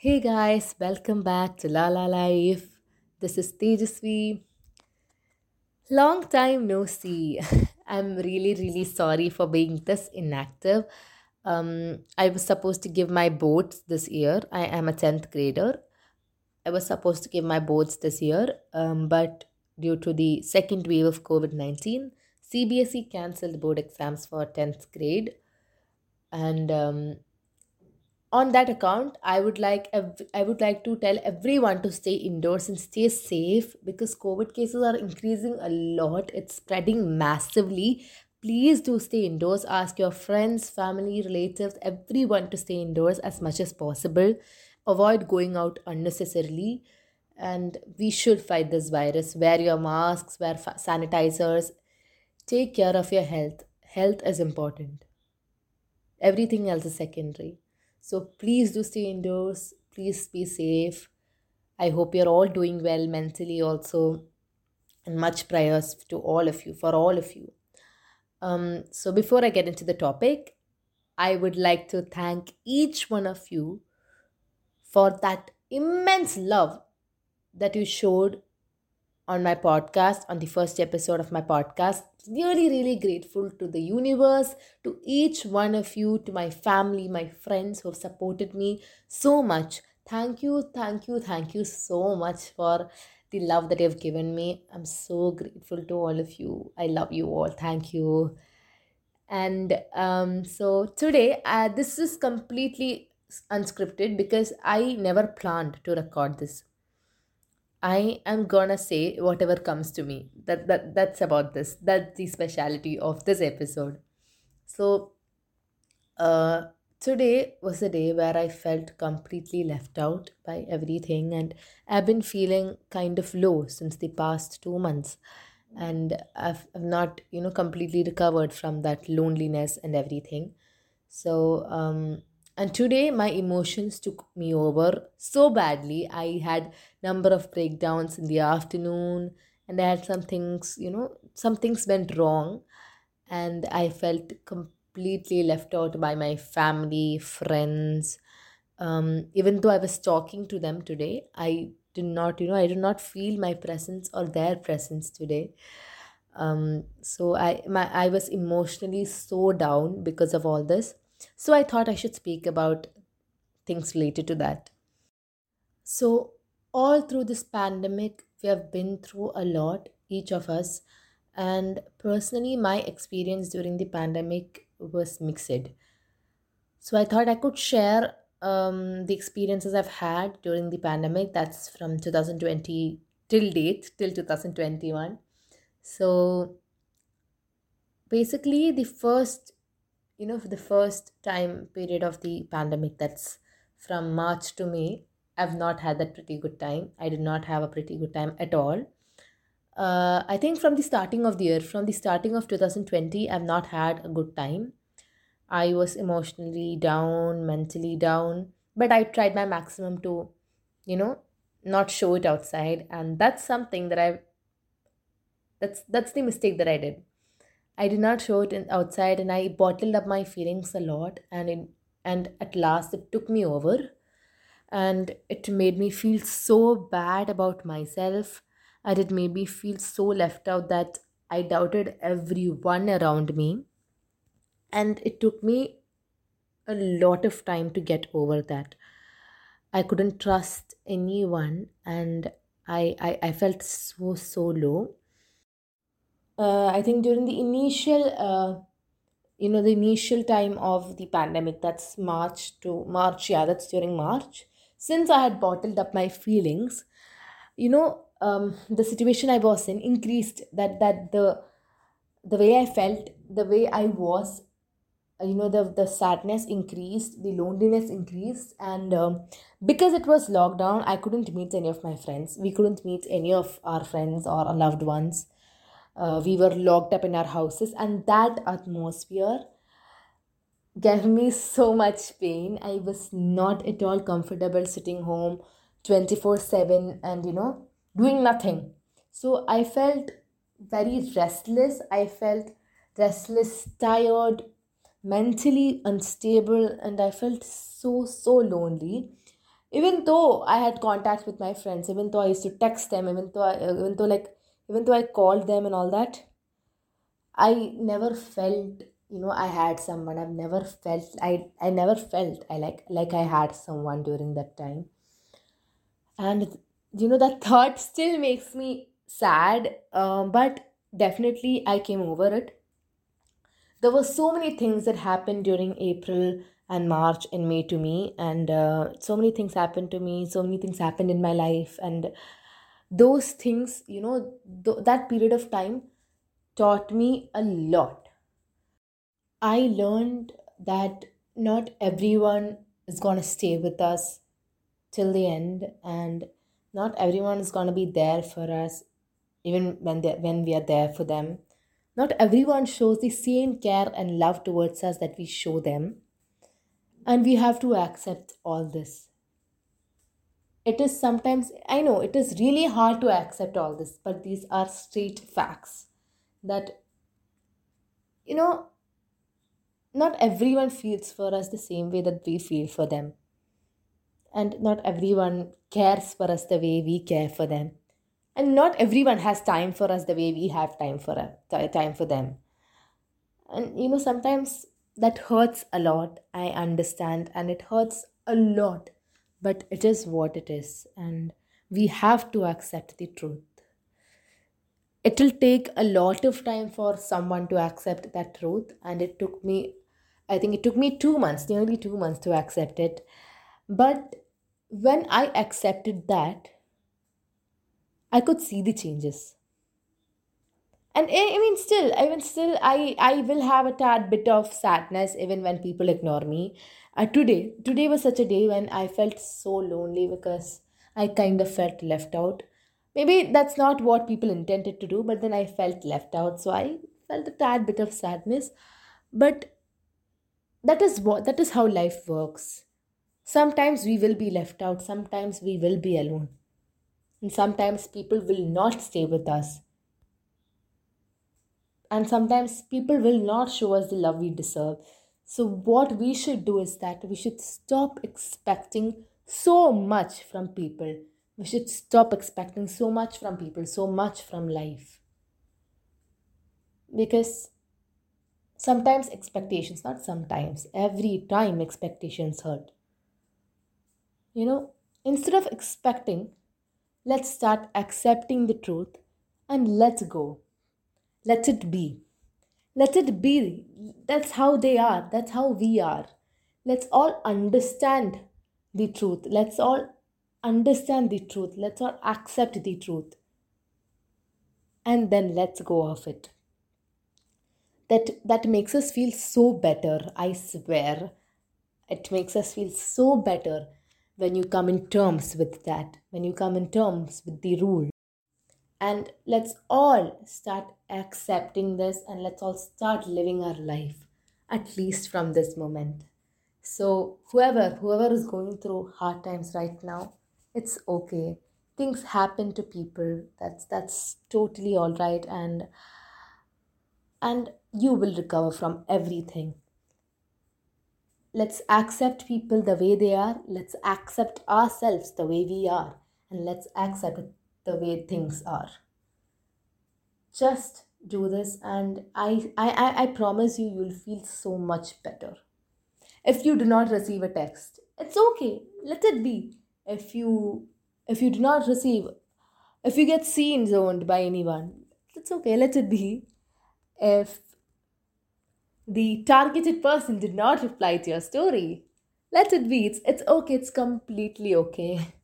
Hey guys, welcome back to La La Life. This is Tejasvi. Long time no see. I'm really, really sorry for being this inactive. Um, I was supposed to give my boards this year. I am a 10th grader. I was supposed to give my boards this year, um, but due to the second wave of COVID 19, CBSE cancelled board exams for 10th grade. And um, on that account i would like i would like to tell everyone to stay indoors and stay safe because covid cases are increasing a lot. It's spreading massively. Please do stay indoors. Ask your friends family relatives everyone to stay indoors as much as possible. Avoid going out unnecessarily. And we should fight this virus. Wear your masks wear fa- sanitizers. Take care of your health. Health is important. Everything else is secondary so please do stay indoors. Please be safe. I hope you're all doing well mentally also. And much prayers to all of you, for all of you. Um, so before I get into the topic, I would like to thank each one of you for that immense love that you showed on my podcast, on the first episode of my podcast. Really, really grateful to the universe, to each one of you, to my family, my friends who have supported me so much. Thank you, thank you, thank you so much for the love that you've given me. I'm so grateful to all of you. I love you all. Thank you. And um, so today, uh, this is completely unscripted because I never planned to record this I am gonna say whatever comes to me. That that that's about this. That's the speciality of this episode. So uh today was a day where I felt completely left out by everything and I've been feeling kind of low since the past two months. And I've, I've not, you know, completely recovered from that loneliness and everything. So um and today my emotions took me over so badly. I had number of breakdowns in the afternoon and I had some things, you know, some things went wrong and I felt completely left out by my family, friends. Um, even though I was talking to them today, I did not, you know, I did not feel my presence or their presence today. Um, so I my I was emotionally so down because of all this. So I thought I should speak about things related to that. So all through this pandemic, we have been through a lot, each of us. And personally, my experience during the pandemic was mixed. So I thought I could share um, the experiences I've had during the pandemic. That's from 2020 till date, till 2021. So basically, the first, you know, for the first time period of the pandemic, that's from March to May, I've not had that pretty good time. I did not have a pretty good time at all. Uh, I think from the starting of the year, from the starting of 2020, I've not had a good time. I was emotionally down, mentally down, but I tried my maximum to, you know, not show it outside, and that's something that I that's that's the mistake that I did. I did not show it in, outside, and I bottled up my feelings a lot, and in and at last it took me over, and it made me feel so bad about myself, and it made me feel so left out that I doubted everyone around me, and it took me a lot of time to get over that. I couldn't trust anyone, and I I, I felt so so low. Uh, I think during the initial uh, you know the initial time of the pandemic that's march to march yeah that's during march since i had bottled up my feelings you know um, the situation i was in increased that that the the way i felt the way i was you know the the sadness increased the loneliness increased and um, because it was lockdown i couldn't meet any of my friends. We couldn't meet any of our friends or our loved ones uh, we were locked up in our houses and that atmosphere gave me so much pain. I was not at all comfortable sitting home 24 7 and you know doing nothing. So I felt very restless. I felt restless, tired, mentally unstable, and I felt so so lonely. even though I had contact with my friends, even though I used to text them, even though I, even though like even though I called them and all that, I never felt you know I had someone. I've never felt I I never felt I like like I had someone during that time, and you know that thought still makes me sad. Um, but definitely I came over it. There were so many things that happened during April and March and May to me, and uh, so many things happened to me. So many things happened in my life, and those things, you know, th- that period of time taught me a lot. I learned that not everyone is gonna stay with us till the end, and not everyone is gonna be there for us even when they when we are there for them. Not everyone shows the same care and love towards us that we show them and we have to accept all this it is sometimes i know it is really hard to accept all this but these are straight facts that you know not everyone feels for us the same way that we feel for them. And not everyone cares for us the way we care for them. And not everyone has time for us the way we have time for uh, time for them. And you know sometimes that hurts a lot i understand and it hurts a lot but it is what it is and we have to accept the truth. It will take a lot of time for someone to accept that truth and it took me i think it took me 2 months nearly 2 months to accept it. But when i accepted that i could see the changes. And I I mean, still, I still, I I will have a tad bit of sadness even when people ignore me. Uh, today, today was such a day when I felt so lonely because I kind of felt left out. Maybe that's not what people intended to do, but then I felt left out, so I felt a tad bit of sadness. But that is what that is how life works. Sometimes we will be left out. Sometimes we will be alone, and sometimes people will not stay with us and sometimes people will not show us the love we deserve so what we should do is that we should stop expecting so much from people. We should stop expecting so much from people so much from life. Because sometimes expectations not sometimes every time expectations hurt. You know instead of expecting let's start accepting the truth and let's go. Let it be. Let it be. That's how they are. That's how we are. Let's all understand the truth. Let's all understand the truth. Let's all accept the truth. And then let's go of it. That that makes us feel so better, I swear. It makes us feel so better when you come in terms with that, when you come in terms with the rule and let's all start accepting this and let's all start living our life at least from this moment. So whoever whoever is going through hard times right now it's okay. Things happen to people. That's that's totally all right. And and you will recover from everything. Let's accept people the way they are. Let's accept ourselves the way we are. And let's accept the way things are. Just do this, and I, I, I promise you, you'll feel so much better. If you do not receive a text, it's okay. Let it be. If you if you do not receive, if you get seen zoned by anyone, it's okay. Let it be. If the targeted person did not reply to your story, let it be. It's, it's okay. It's completely okay.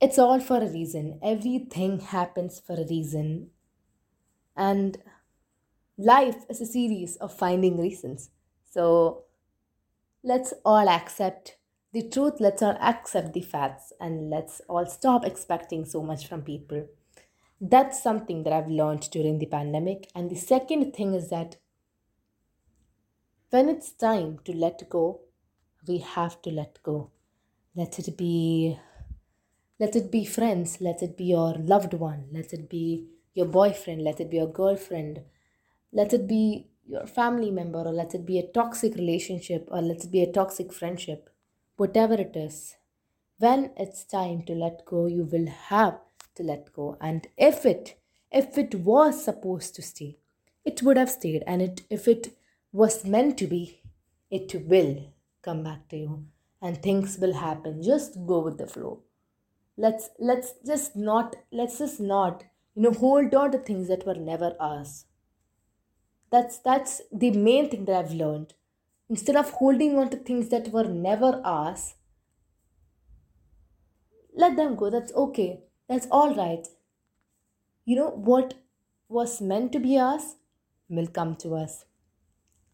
it's all for a reason. Everything happens for a reason. And life is a series of finding reasons. So let's all accept the truth, let's all accept the facts, and let's all stop expecting so much from people. That's something that I've learned during the pandemic. And the second thing is that when it's time to let go, we have to let go. Let it be let it be friends, let it be your loved one, let it be your boyfriend, let it be your girlfriend, let it be your family member, or let it be a toxic relationship, or let it be a toxic friendship. Whatever it is, when it's time to let go, you will have to let go. And if it if it was supposed to stay, it would have stayed. And it if it was meant to be, it will come back to you. And things will happen. Just go with the flow. Let's let's just not let's just not, you know, hold on to things that were never ours. That's that's the main thing that I've learned. Instead of holding on to things that were never ours, let them go. That's okay. That's all right. You know, what was meant to be us will come to us.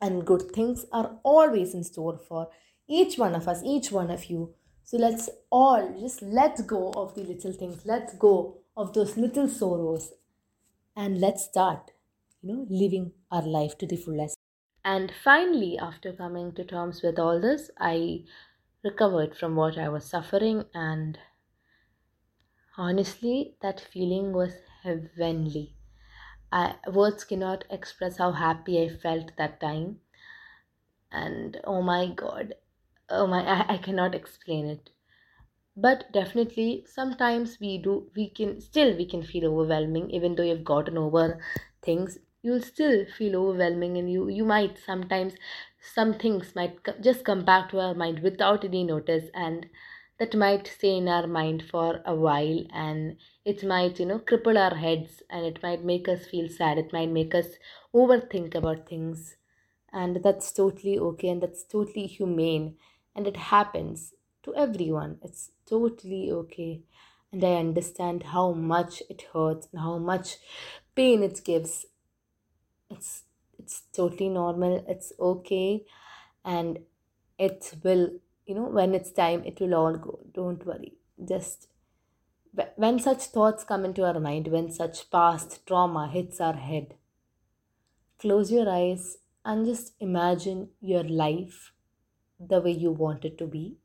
And good things are always in store for each one of us, each one of you. So let's all just let go of the little things. Let's go of those little sorrows. And let's start, you know, living our life to the fullest. And finally, after coming to terms with all this, I recovered from what I was suffering and Honestly, that feeling was heavenly. I, words cannot express how happy I felt that time. And oh my god, oh my, I, I cannot explain it. But definitely, sometimes we do, we can still, we can feel overwhelming, even though you've gotten over things. You'll still feel overwhelming, and you, you might sometimes, some things might just come back to our mind without any notice, and that might stay in our mind for a while and it might you know cripple our heads and it might make us feel sad it might make us overthink about things and that's totally okay and that's totally humane and it happens to everyone. It's totally okay. And i understand how much it hurts and how much pain it gives. It's it's totally normal. It's okay. And it will you know when it's time it will all go. Don't worry. Just when such thoughts come into our mind when such past trauma hits our head close your eyes and just imagine your life the way you want it to be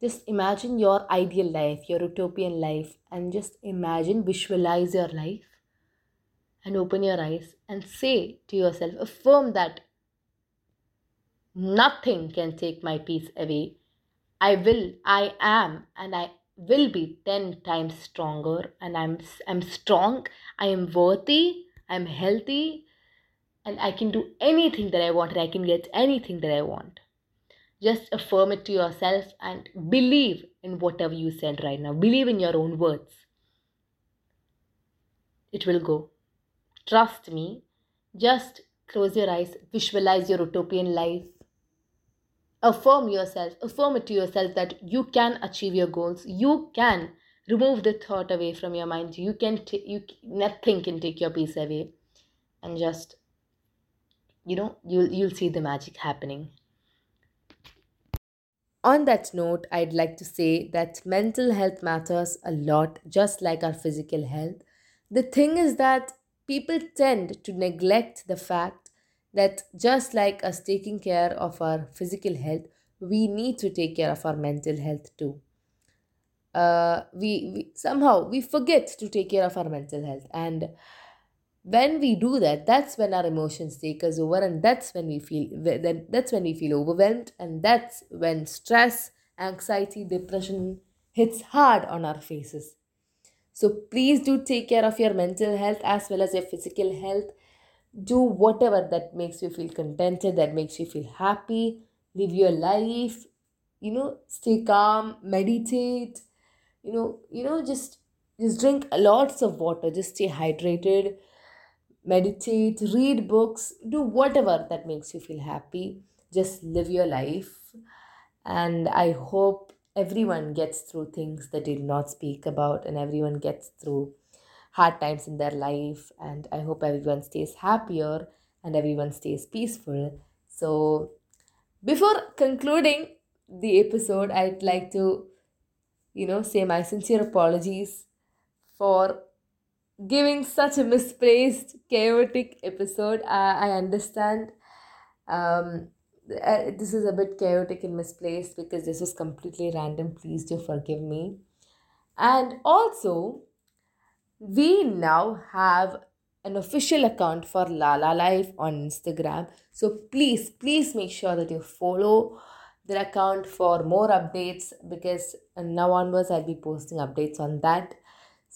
just imagine your ideal life your utopian life and just imagine visualize your life and open your eyes and say to yourself affirm that nothing can take my peace away I will, I am, and I will be 10 times stronger. And I'm, I'm strong, I am worthy, I'm healthy, and I can do anything that I want, and I can get anything that I want. Just affirm it to yourself and believe in whatever you said right now. Believe in your own words. It will go. Trust me. Just close your eyes, visualize your utopian life, affirm yourself affirm it to yourself that you can achieve your goals you can remove the thought away from your mind you can t- you nothing can take your peace away and just you know you'll you'll see the magic happening on that note i'd like to say that mental health matters a lot just like our physical health the thing is that people tend to neglect the fact that just like us taking care of our physical health, we need to take care of our mental health too. Uh, we, we somehow we forget to take care of our mental health and when we do that that's when our emotions take us over and that's when we feel that's when we feel overwhelmed and that's when stress anxiety depression hits hard on our faces. So please do take care of your mental health as well as your physical health. Do whatever that makes you feel contented that makes you feel happy. Live your life. You know stay calm meditate. You know you know just just drink lots of water. Just stay hydrated meditate read books do whatever that makes you feel happy. Just live your life. And i hope everyone gets through things that they did not speak about and everyone gets through hard times in their life. And i hope everyone stays happier and everyone stays peaceful. So before concluding the episode i'd like to you know say my sincere apologies for giving such a misplaced chaotic episode i, I understand um, uh, this is a bit chaotic and misplaced because this was completely random please do forgive me and also we now have an official account for Lala Life on Instagram. So please, please make sure that you follow their account for more updates because now onwards I'll be posting updates on that.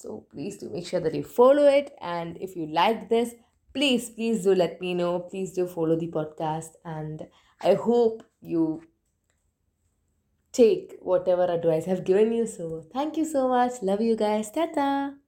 So please do make sure that you follow it. And if you like this, please, please do let me know. Please do follow the podcast. And I hope you take whatever advice I've given you. So thank you so much. Love you guys. Tata.